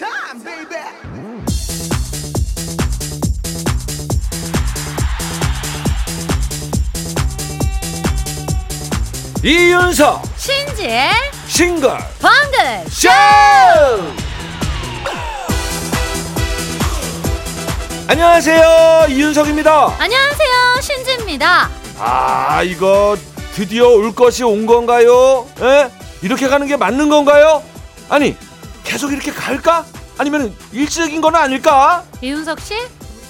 time, baby. 이윤석 신지의 싱글 방글 쇼! 안녕하세요 이윤석입니다. 안녕하세요 신지입니다. 아 이거 드디어 올 것이 온 건가요? 에? 이렇게 가는 게 맞는 건가요? 아니 계속 이렇게 갈까 아니면 일시적인 건 아닐까 이윤석 씨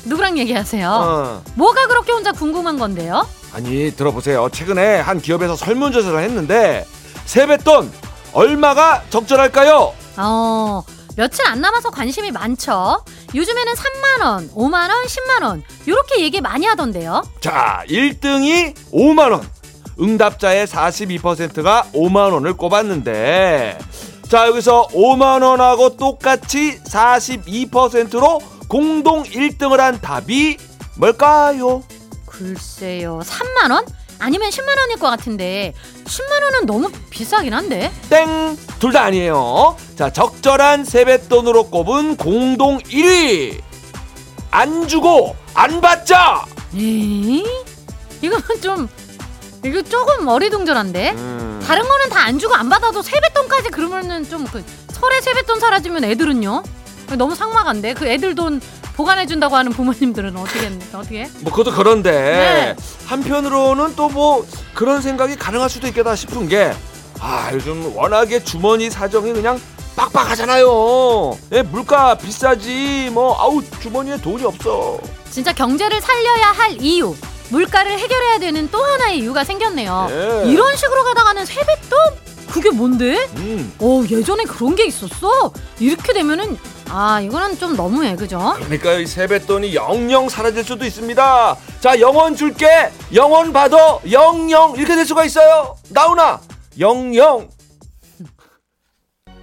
누구랑 얘기하세요? 어. 뭐가 그렇게 혼자 궁금한 건데요? 아니 들어보세요 최근에 한 기업에서 설문조사를 했는데 세뱃돈 얼마가 적절할까요 어 며칠 안 남아서 관심이 많죠. 요즘에는 3만 원, 5만 원, 10만 원 이렇게 얘기 많이 하던데요. 자, 1등이 5만 원. 응답자의 42%가 5만 원을 꼽았는데 자, 여기서 5만 원하고 똑같이 42%로 공동 1등을 한 답이 뭘까요? 글쎄요, 3만 원? 아니면 10만 원일 것 같은데 10만 원은 너무 비싸긴 한데. 땡! 둘 다 아니에요. 자, 적절한 세뱃돈으로 꼽은 공동 1위. 안 주고 안 받자. 에이? 이거는 좀 이거 조금 어리둥절한데. 음. 다른 거는 다 안 주고 안 받아도 세뱃돈까지 그러면은 좀 그 설에 세뱃돈 사라지면 애들은요? 너무 삭막한데 그 애들 돈 보관해 준다고 하는 부모님들은 어떻게 했- 어떻게? 해? 뭐 그것도 그런데 네. 한편으로는 또 뭐 그런 생각이 가능할 수도 있겠다 싶은 게 아, 요즘 워낙에 주머니 사정이 그냥 빡빡하잖아요. 예, 물가 비싸지. 뭐 아우 주머니에 돈이 없어. 진짜 경제를 살려야 할 이유 물가를 해결해야 되는 또 하나의 이유가 생겼네요. 예. 이런 식으로 가다가는 세뱃돈? 그게 뭔데? 음. 어 예전에 그런 게 있었어? 이렇게 되면은 아 이거는 좀 너무해 그죠? 그러니까 이 세뱃돈이 영영 사라질 수도 있습니다. 자, 영원 줄게. 영원 받아. 영영 이렇게 될 수가 있어요. 나훈아. 영영.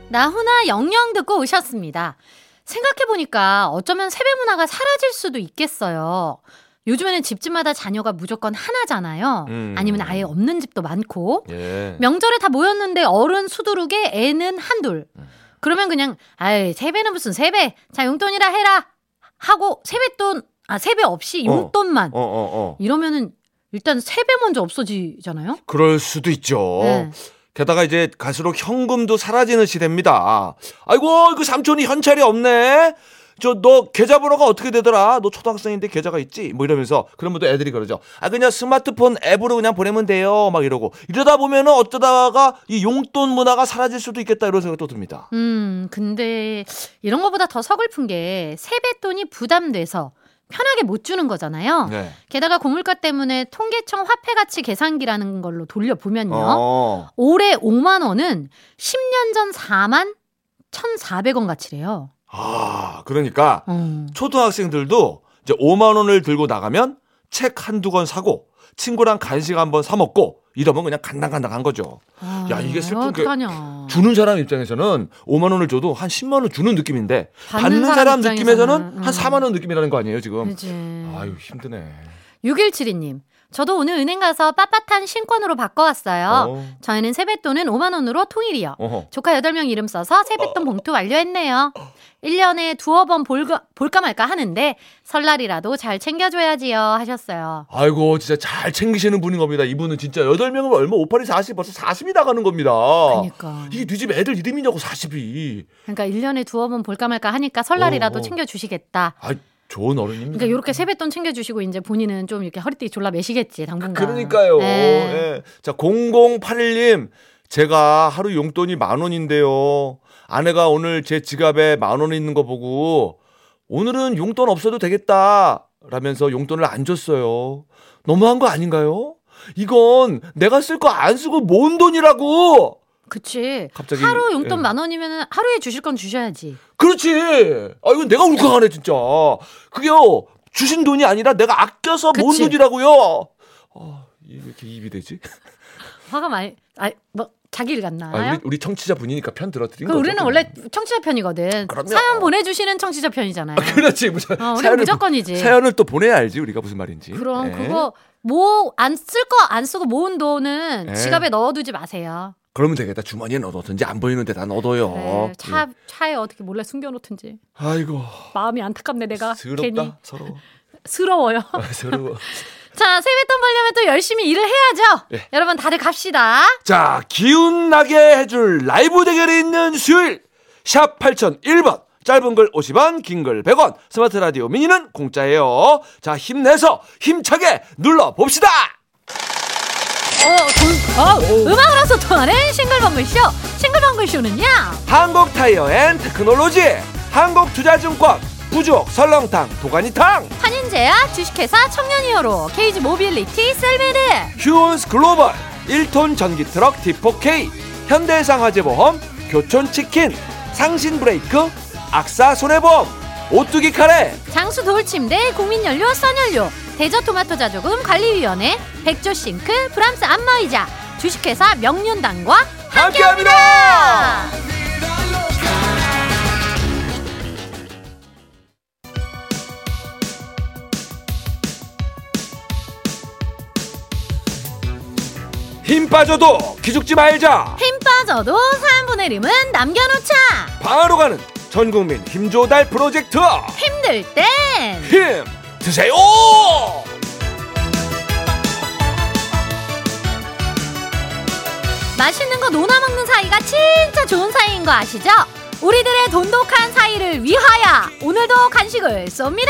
나훈아 영영 듣고 오셨습니다. 생각해보니까 어쩌면 세배 문화가 사라질 수도 있겠어요. 요즘에는 집집마다 자녀가 무조건 하나잖아요. 음. 아니면 아예 없는 집도 많고. 예. 명절에 다 모였는데 어른 수두룩에 애는 한둘. 그러면 그냥 아이 세배는 무슨 세배? 자 용돈이라 해라 하고 세뱃돈 아 세배 없이 어. 용돈만 어, 어, 어. 이러면은 일단 세배 먼저 없어지잖아요. 그럴 수도 있죠. 네. 게다가 이제 갈수록 현금도 사라지는 시대입니다. 아이고, 그 삼촌이 현찰이 없네. 저 너 계좌번호가 어떻게 되더라? 너 초등학생인데 계좌가 있지? 뭐 이러면서 그러면 또 애들이 그러죠. 아 그냥 스마트폰 앱으로 그냥 보내면 돼요. 막 이러고 이러다 보면은 어쩌다가 이 용돈 문화가 사라질 수도 있겠다 이런 생각도 듭니다. 음, 근데 이런 거보다 더 서글픈 게 세뱃돈이 부담돼서 편하게 못 주는 거잖아요. 네. 게다가 고물가 때문에 통계청 화폐 가치 계산기라는 걸로 돌려 보면요. 어. 올해 5만 원은 10년 전 4만 1,400원 가치래요. 아 그러니까 어. 초등학생들도 이제 5만 원을 들고 나가면 책 한두 권 사고 친구랑 간식 한번 사 먹고 이러면 그냥 간당간당한 거죠. 야, 이게 슬픈 게. 주는 사람 입장에서는 5만 원을 줘도 한 10만 원 주는 느낌인데 받는 받는, 사람 사람, 느낌에서는 한 음. 4만 원 느낌이라는 거 아니에요 지금? 그지. 아유 힘드네. 6172님. 저도 오늘 은행 가서 빳빳한 신권으로 바꿔왔어요. 어. 저희는 세뱃돈은 5만 원으로 통일이요. 어허. 조카 8명 이름 써서 세뱃돈 봉투 완료했네요. 1년에 두어 번 볼까, 볼까 말까 하는데 설날이라도 잘 챙겨줘야지요 하셨어요. 아이고 진짜 잘 챙기시는 분인 겁니다. 이분은 진짜 8명이면 얼마 58이 40 벌써 40이 나가는 겁니다. 그러니까. 이게 네집 애들 이름이냐고 40이. 그러니까 1년에 두어 번 볼까 말까 하니까 설날이라도 어, 어. 챙겨주시겠다. 아 좋은 어른입니다. 그러니까 이렇게 세뱃돈 챙겨주시고 이제 본인은 좀 이렇게 허리띠 졸라 매시겠지 당분간. 그러니까요. 네. 예. 자, 0081님. 제가 하루 용돈이 만 원인데요. 아내가 오늘 제 지갑에 만 원 있는 거 보고 오늘은 용돈 없어도 되겠다. 라면서 용돈을 안 줬어요. 너무한 거 아닌가요? 이건 내가 쓸 거 안 쓰고 모은 돈이라고! 그치. 갑자기, 하루 용돈 예. 만 원이면 하루에 주실 건 주셔야지. 그렇지! 아, 이건 내가 울컥하네, 진짜. 그게요, 주신 돈이 아니라 내가 아껴서 모은 그치. 돈이라고요! 아, 이게 왜 이렇게 입이 되지? 화가 많이. 아뭐 자기 일 같나요? 아, 우리, 우리 청취자 분이니까 편 들어드린 그 거죠. 우리는 원래 청취자 편이거든. 그럼요. 사연 보내주시는 청취자 편이잖아요. 그렇지. 무슨 어, 우리는 무조건이지. 사연을 또 보내야 알지 우리가 무슨 말인지. 그럼 예. 그거 뭐 안 쓸 거 안 쓰고 모은 돈은 예. 지갑에 넣어두지 마세요. 그러면 되겠다. 주머니에 넣어놓든지 안 보이는 데다 넣어둬요. 네, 차 차에 어떻게 몰래 숨겨놓든지. 아이고 마음이 안타깝네 내가 더럽다. 괜히 서러워. 스러워요. 아, 서러워. 자 세뱃돈 벌려면 또 열심히 일을 해야죠. 예. 여러분 다들 갑시다. 자, 기운 나게 해줄 라이브 대결이 있는 수요일. 샵 8001번. 짧은 글 50원, 긴 글 100원. 스마트 라디오 미니는 공짜예요. 자, 힘내서 힘차게 눌러 봅시다. 어, 돈, 어, 음악으로 소통하는 싱글벙글쇼. 싱글벙글쇼는요. 한국 타이어 앤 테크놀로지. 한국 투자증권. 부족 설렁탕 도가니탕. 한인제야 주식회사 청년이어로 케이지 모빌리티 셀메드 휴온스 글로벌 1톤 전기 트럭 D4K 현대해상 화재보험 교촌치킨 상신브레이크 악사 손해보험 오뚜기 카레. 장수 돌침대 국민연료 선연료 대저토마토 자조금 관리위원회 백조 싱크 브람스 안마의자 주식회사 명륜당과 함께합니다 힘 빠져도 기죽지 말자. 힘 빠져도 사연분의 이름은 남겨놓자. 바로 가는 전국민 힘조달 프로젝트. 힘들 땐. 힘 드세요. 맛있는 거 노나 먹는 사이가 진짜 좋은 사이인 거 아시죠? 우리들의 돈독한 사이를 위하여 오늘도 간식을 쏩니다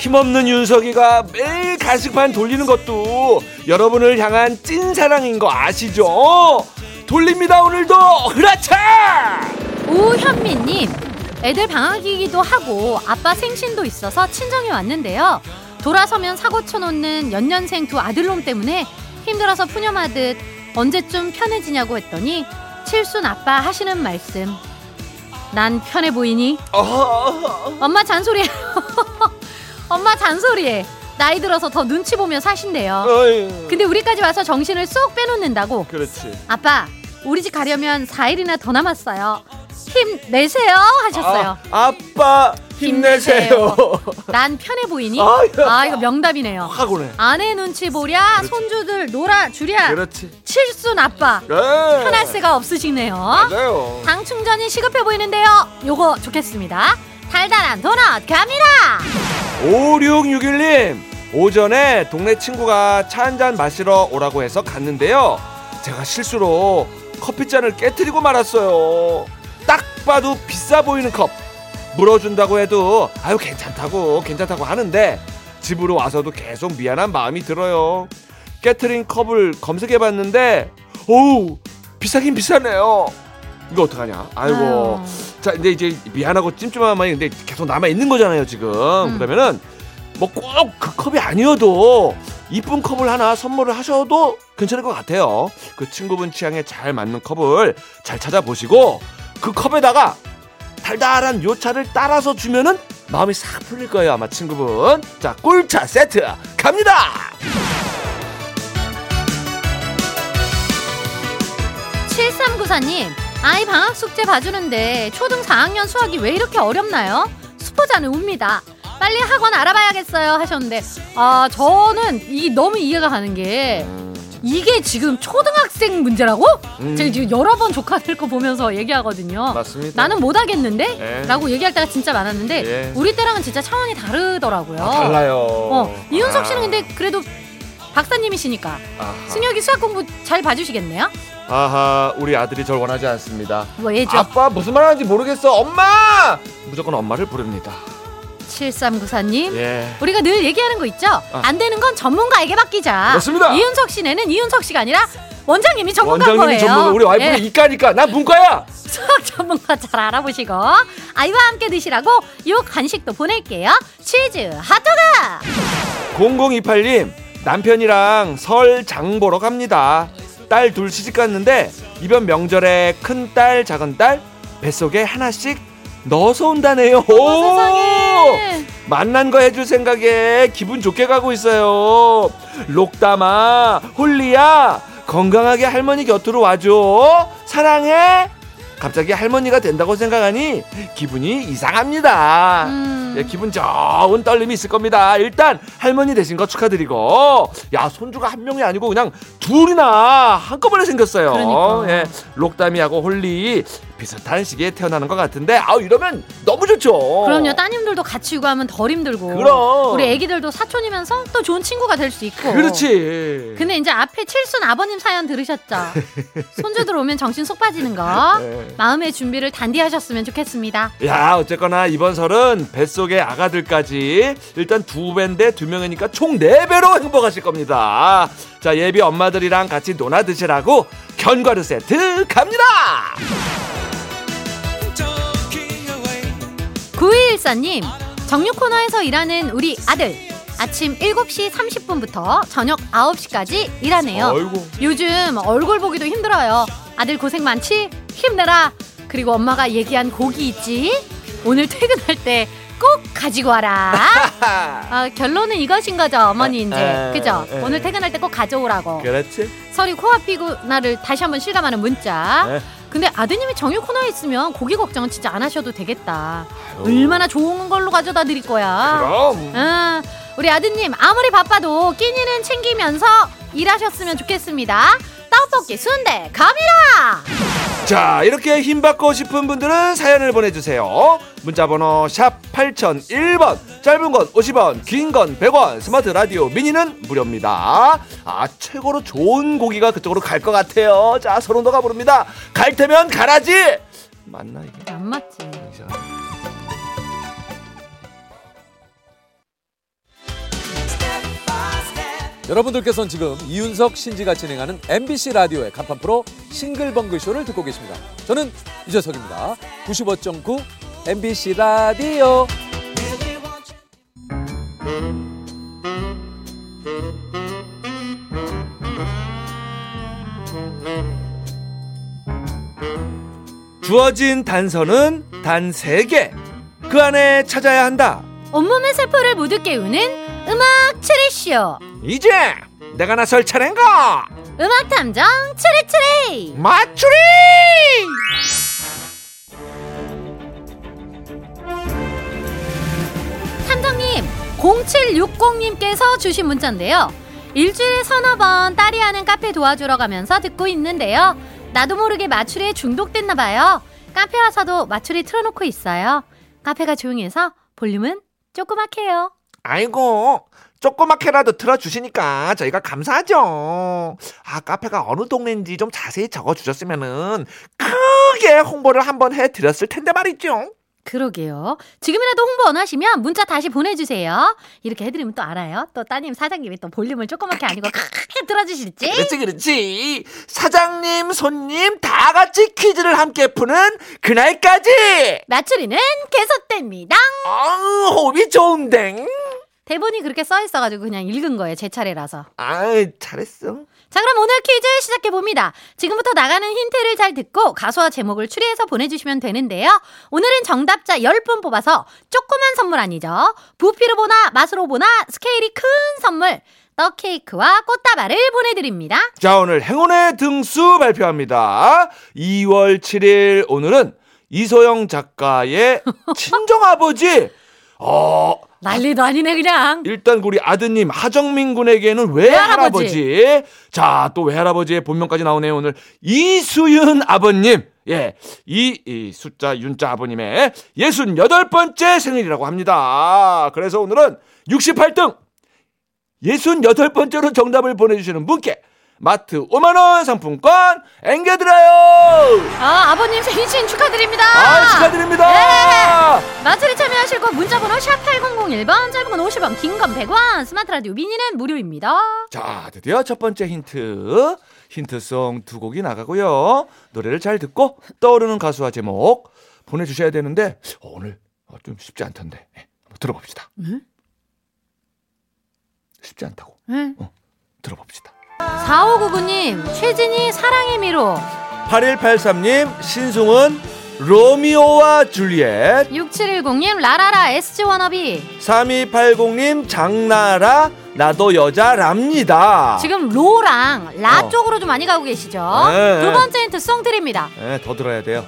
힘없는 윤석이가 매일 간식판 돌리는 것도 여러분을 향한 찐사랑인 거 아시죠? 돌립니다 오늘도 흐라차 우현미님, 애들 방학이기도 하고 아빠 생신도 있어서 친정에 왔는데요. 돌아서면 사고 쳐놓는 연년생 두 아들놈 때문에 힘들어서 푸념하듯 언제쯤 편해지냐고 했더니 칠순 아빠 하시는 말씀. 난 편해 보이니? 아, 엄마 잔소리해. 엄마 잔소리해. 나이 들어서 더 눈치 보며 사신대요. 어이, 근데 우리까지 와서 정신을 쏙 빼놓는다고. 그렇지 아빠, 우리 집 가려면 4일이나 더 남았어요. 힘내세요 하셨어요. 아, 아빠 힘내세요 난 편해 보이니? 아, 아 이거 명답이네요. 하고네 아내 눈치 보랴, 그렇지. 손주들 놀아 주랴. 그렇지 칠순 아빠 네. 편할 새가 없으시네요. 맞아요 당 충전이 시급해 보이는데요. 요거 좋겠습니다. 달달한 도넛 갑니다. 5661님 오전에 동네 친구가 차 한 잔 마시러 오라고 해서 갔는데요. 제가 실수로 커피잔을 깨뜨리고 말았어요. 딱 봐도 비싸 보이는 컵. 물어준다고 해도 아유 괜찮다고 괜찮다고 하는데 집으로 와서도 계속 미안한 마음이 들어요. 깨트린 컵을 검색해봤는데 오우 비싸긴 비싸네요. 이거 어떡하냐? 아이고. 아유. 자 이제 이제 미안하고 찜찜한 마음이 근데 계속 남아 있는 거잖아요 지금. 음. 그러면은 뭐 꼭 그 컵이 아니어도 이쁜 컵을 하나 선물을 하셔도 괜찮을 것 같아요. 그 친구분 취향에 잘 맞는 컵을 잘 찾아보시고 그 컵에다가 달달한 요차를 따라서 주면은 마음이 싹 풀릴 거예요 아마 친구분. 자 꿀차 세트 갑니다! 7394님, 아이 방학 숙제 봐주는데 초등 4학년 수학이 왜 이렇게 어렵나요? 수포자는 웁니다. 빨리 학원 알아봐야겠어요 하셨는데, 아, 저는 이 너무 이해가 가는 게, 이게 지금 초등학생 문제라고? 음. 제가 지금 여러 번 조카들 거 보면서 얘기하거든요. 맞습니다 나는 못 하겠는데? 예. 라고 얘기할 때가 진짜 많았는데, 예. 우리 때랑은 진짜 차원이 다르더라고요. 아, 달라요 어, 이윤석 씨는 아. 근데 그래도 박사님이시니까 아하. 승혁이 수학 공부 잘 봐주시겠네요? 아하 우리 아들이 절 원하지 않습니다. 뭐 예죠? 아빠 무슨 말 하는지 모르겠어. 엄마! 무조건 엄마를 부릅니다. 7394님 예. 우리가 늘 얘기하는 거 있죠? 안 되는 건 전문가에게 맡기자. 맞습니다. 이윤석 씨네는 이윤석 씨가 아니라 원장님이 전문가인 원장님이 거예요. 전문가. 우리 와이프는 예, 이과니까. 난 문과야! 수학 전문가 잘 알아보시고. 아이와 함께 드시라고 요 간식도 보낼게요. 치즈 핫도그! 0028님 남편이랑 설 장 보러 갑니다 딸 둘 시집 갔는데 이번 명절에 큰 딸 작은 딸 뱃속에 하나씩 넣어서 온다네요 어, 세상에 만난 거 해줄 생각에 기분 좋게 가고 있어요. 록담아, 홀리야, 건강하게 할머니 곁으로 와줘. 사랑해. 갑자기 할머니가 된다고 생각하니 기분이 이상합니다. 음. 예, 기분 좋은 떨림이 있을 겁니다. 일단 할머니 되신 거 축하드리고, 야 손주가 한 명이 아니고 그냥 두 둘이나 한꺼번에 생겼어요. 그러니까. 예, 록담이하고 홀리 비슷한 시기에 태어나는 것 같은데 아 이러면 너무 좋죠. 그럼요. 따님들도 같이 육아하면 덜 힘들고. 그럼. 우리 애기들도 사촌이면서 또 좋은 친구가 될 수 있고. 그렇지. 근데 이제 앞에 칠순 아버님 사연 들으셨죠? 손주들 오면 정신 쏙 빠지는 거. 네. 마음의 준비를 단디 하셨으면 좋겠습니다. 야 어쨌거나 이번 설은 뱃속의 아가들까지 일단 두 배인데 두 명이니까 총 네 배로 행복하실 겁니다. 자 예비 엄마들이랑 같이 놀아 드시라고 견과류 세트 갑니다. 9214님, 정육 코너에서 일하는 우리 아들. 아침 7시 30분부터 저녁 9시까지 일하네요. 아이고. 요즘 얼굴 보기도 힘들어요. 아들 고생 많지? 힘내라. 그리고 엄마가 얘기한 고기 있지? 오늘 퇴근할 때 꼭 가지고 와라. 아, 결론은 이것인 거죠, 어머니 이제. 에, 그죠? 에. 오늘 퇴근할 때 꼭 가져오라고. 그렇지. 설이 코앞이고 나를 다시 한번 실감하는 문자. 네. 근데 아드님이 정육 코너에 있으면 고기 걱정은 진짜 안 하셔도 되겠다. 얼마나 좋은 걸로 가져다 드릴 거야. 그럼. 아, 우리 아드님 아무리 바빠도 끼니는 챙기면서 일하셨으면 좋겠습니다. 떡볶이 순대 갑니다. 자 이렇게 힘받고 싶은 분들은 사연을 보내주세요 문자번호 샵 8001번 짧은 건 50원 긴 건 100원 스마트 라디오 미니는 무료입니다 아 최고로 좋은 고기가 그쪽으로 갈 것 같아요 자 서른도가 부릅니다 갈 테면 가라지 맞나 이게 안 맞지. 여러분들께서는 지금 이윤석 신지가 진행하는 MBC 라디오의 간판 프로 싱글벙글 쇼를 듣고 계십니다. 저는 유재석입니다. 95.9 MBC 라디오. 주어진 단서는 단 3개 그 안에 찾아야 한다 온몸의 세포를 모두 깨우는 음악 추리쇼. 이제 내가 나설 차례인가 음악 탐정 추리추리. 맞추리 탐정님 0760님께서 주신 문자인데요. 일주일에 서너 번 딸이 하는 카페 도와주러 가면서 듣고 있는데요. 나도 모르게 마추리에 중독됐나 봐요. 카페 와서도 마추리 틀어놓고 있어요. 카페가 조용해서 볼륨은 조그맣게요. 아이고 조그맣게라도 틀어주시니까 저희가 감사하죠. 아 카페가 어느 동네인지 좀 자세히 적어주셨으면은 크게 홍보를 한번 해드렸을 텐데 말이죠. 그러게요. 지금이라도 홍보 원하시면 문자 다시 보내주세요. 이렇게 해드리면 또 알아요. 또 따님 사장님이 또 볼륨을 조그맣게 아니고 크게 들어주실지. 그렇지 그렇지. 사장님 손님 다 같이 퀴즈를 함께 푸는 그날까지. 마추리는 계속됩니다. 아우 호흡이 좋은데. 대본이 그렇게 써 있어가지고 그냥 읽은 거예요. 제 차례라서. 아 잘했어. 자, 그럼 오늘 퀴즈 시작해 봅니다. 지금부터 나가는 힌트를 잘 듣고 가수와 제목을 추리해서 보내주시면 되는데요. 오늘은 정답자 10분 뽑아서 조그만 선물 아니죠. 부피로 보나 맛으로 보나 스케일이 큰 선물 떡 케이크와 꽃다발을 보내드립니다. 자, 오늘 행운의 등수 발표합니다. 2월 7일 오늘은 이소영 작가의 친정아버지. 어, 난리도 아니네 그냥. 일단 우리 아드님 하정민 군에게는 외할아버지. 외할아버지. 자, 또 외할아버지의 본명까지 나오네요. 오늘 이수윤 아버님. 예. 이, 이 숫자 윤자 아버님의 68번째 생일이라고 합니다. 그래서 오늘은 68등 68번째로 정답을 보내 주시는 분께 마트 5만원 상품권 앵겨드려요! 아, 아버님 생신 축하드립니다. 아, 축하드립니다! 마트리 참여하시고 문자번호 샵8001번 짧은 건 50원 긴 건 100원 스마트 라디오 미니는 무료입니다. 자, 드디어 첫 번째 힌트. 힌트송 두 곡이 나가고요. 노래를 잘 듣고 떠오르는 가수와 제목 보내주셔야 되는데 어, 오늘 어, 좀 쉽지 않던데 네, 한번 들어봅시다. 네? 쉽지 않다고 네. 들어봅시다. 4599님 최진이 사랑의 미로 8183님 신승은 로미오와 줄리엣 6710님 라라라 SG 워너비 3280님 장나라 나도 여자랍니다. 지금 로랑 라 어. 쪽으로 좀 많이 가고 계시죠? 네. 두 번째 힌트 송 드립니다. 네, 더 들어야 돼요.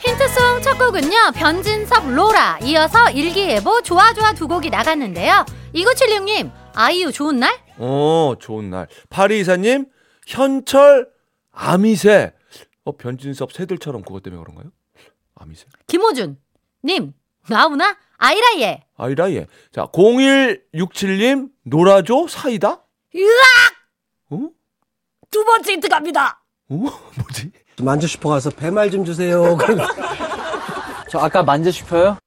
힌트송 첫 곡은요 변진섭 로라 이어서 일기예보 좋아 좋아 두 곡이 나갔는데요 2976님 아이유 좋은 날? 어, 좋은 날. 파리 이사님, 현철 아미새. 어 변진섭 새들처럼 그것 때문에 그런가요? 아미새. 김호준 님 나오나 아이라예 아이라예. 자 0167님 놀아줘 사이다. 으악 어? 두 번째 힌트 갑니다. 어? 뭐지? 만재 슈퍼 가서 배말 좀 주세요. 저 아까 만재 슈퍼요?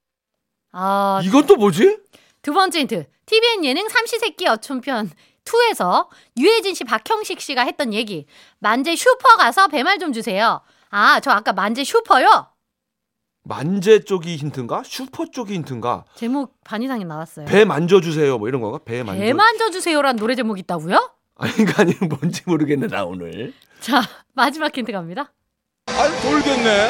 아, 이건 또 뭐지? 두 번째 힌트. TVN 예능 삼시세끼 어촌편 2에서 유해진 씨, 박형식 씨가 했던 얘기. 만재 슈퍼 가서 배말 좀 주세요. 아, 저 아까 만재 슈퍼요. 만재 쪽이 힌트인가? 슈퍼 쪽이 힌트인가? 제목 반 이상이 나왔어요. 배 만져주세요. 뭐 이런 건가? 배 만져. 배 만져 주세요란 노래 제목 있다고요? 아니 그러니까 아니 뭔지 모르겠네 나 오늘. 자, 마지막 힌트 갑니다. 아니 돌겠네.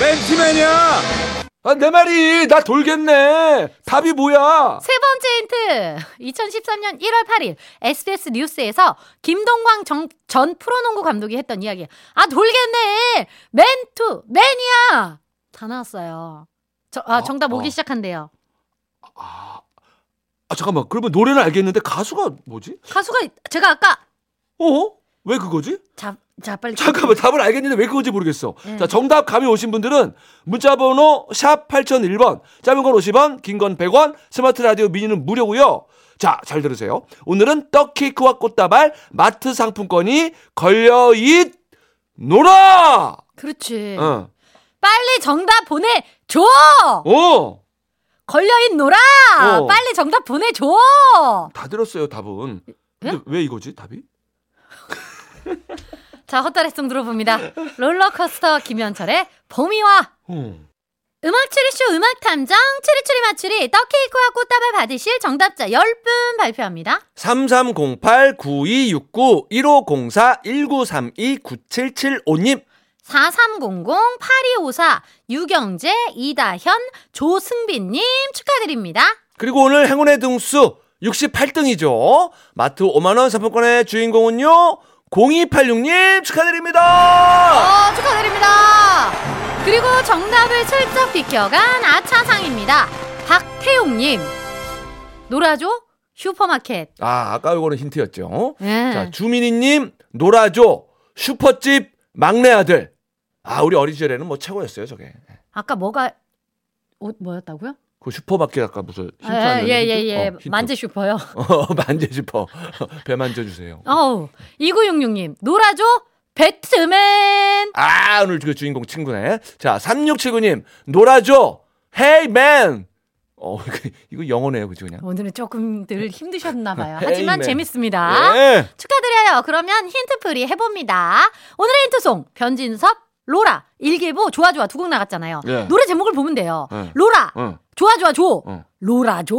맨투맨이야. 아 내 말이 나 돌겠네. 답이 뭐야? 세 번째 힌트. 2013년 1월 8일 SBS 뉴스에서 김동광 정, 전 프로농구 감독이 했던 이야기. 아, 돌겠네. 맨투, 맨이야. 다 나왔어요. 저, 아, 정답 어, 오기 어. 시작한대요. 아, 아 잠깐만 그러면 노래는 알겠는데 가수가 뭐지? 가수가 제가 아까 어? 왜 그거지? 자, 자 빨리 잠깐만 답을 알겠는데 왜 그건지 모르겠어. 네. 자 정답 감이 오신 분들은 문자번호 샵 8001번 짧은 건 50원 긴 건 100원 스마트 라디오 미니는 무료고요. 자 잘 들으세요. 오늘은 떡 케이크와 꽃다발 마트 상품권이 걸려 있 노라. 그렇지. 어. 빨리 정답 보내줘. 어. 걸려있노라. 어. 빨리 정답 보내줘. 다 들었어요 답은. 근데 네? 왜 이거지 답이? 자 헛다리송 들어봅니다. 롤러코스터 김현철의 봄이와 어. 음악 추리쇼 음악 탐정 추리추리 맞추리 떡케이크와 꽃다발 받으실 정답자 10분 발표합니다. 3308-9269-1504-1932-9775님 4300-8254 유경재, 이다현, 조승빈님 축하드립니다. 그리고 오늘 행운의 등수 68등이죠. 마트 5만원 상품권의 주인공은요. 0286님 축하드립니다. 어, 축하드립니다. 그리고 정답을 슬쩍 비껴간 아차상입니다. 박태용님 놀아줘 슈퍼마켓. 아, 아까 이거는 힌트였죠. 예. 자, 주민이님 놀아줘 슈퍼집 막내 아들. 아, 우리 어린 시절에는 뭐 최고였어요, 저게. 아까 뭐가 어, 뭐였다고요? 그 슈퍼마켓 아까 무슨 힌트 예, 아니었나? 예, 예? 예. 어. 만재 슈퍼요. 어, 만재 슈퍼. 배 만져주세요. 어우, 2966님, 놀아줘, 배트맨. 아, 오늘 그 주인공 친구네. 자, 3679님, 놀아줘. Hey man. 어, 이거- 이거 영어네요, 그죠, 그냥. 오늘은 조금 늘 힘드셨나봐요. 하지만 맨. 재밌습니다. 예. 축하드려요. 그러면 힌트풀이 해봅니다. 오늘의 힌트송, 변진섭, 로라, 일기예보, 좋아, 좋아 두 곡 나갔잖아요. 예. 노래 제목을 보면 돼요. 예. 로라, 어. 좋아, 좋아, 줘. 어. 로라, 줘?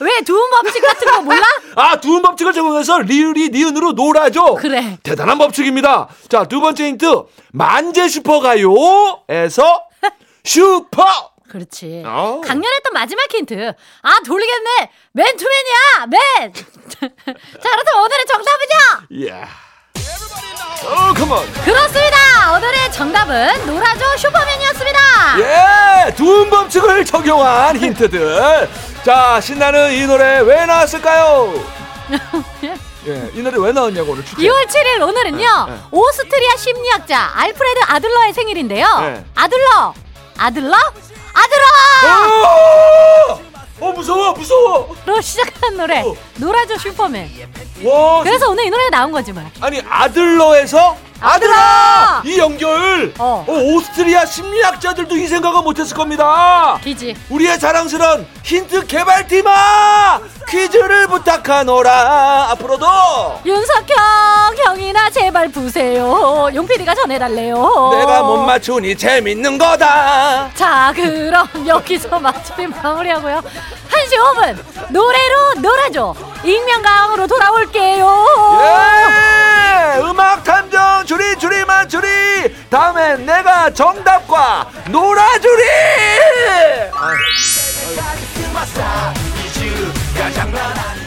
왜 두음 법칙 같은 거 몰라? 아, 두음 법칙을 적용해서 리을이 니은으로 놀아줘. 그래. 대단한 법칙입니다. 자, 두 번째 힌트. 만재 슈퍼가요에서 슈퍼. 그렇지. 아우. 강렬했던 마지막 힌트. 아, 돌리겠네. 맨투맨이야, 맨. 자, 그래서 오늘의 정답은요? 이야. 어, 컴온. 그렇습니다. 오늘의 정답은 놀아줘 슈퍼맨이었습니다. 예, 두음 법칙을 적용한 힌트들. 자, 신나는 이 노래 왜 나왔을까요? 예, 이 노래 왜 나왔냐고 오늘 축제. 2월 7일 오늘은요 네, 네. 오스트리아 심리학자 알프레드 아들러의 생일인데요. 네. 아들러, 아들러, 아들러! 어! 어, 무서워, 무서워. 로 시작하는 노래 어. 놀아줘 슈퍼맨. 와, 그래서 오늘 이 노래가 나온 거지 뭐. 아니 아들러에서 아들아! 이 연결 어. 어, 오스트리아 심리학자들도 이 생각은 못했을 겁니다 기지. 우리의 자랑스러운 힌트 개발팀아 퀴즈를 부탁하노라 앞으로도 윤석형 형이나 제발 부세요. 용PD가 전해달래요. 내가 못 맞추니 재밌는 거다 자 그럼 여기서 맞춤 마무리하고요. 1시 5분 노래로 놀아줘. 익명강으로 돌아올게요. 예 음악 탐정 주리 주리 만주리 다음엔 내가 정답과 놀아주리 아. 가장 많아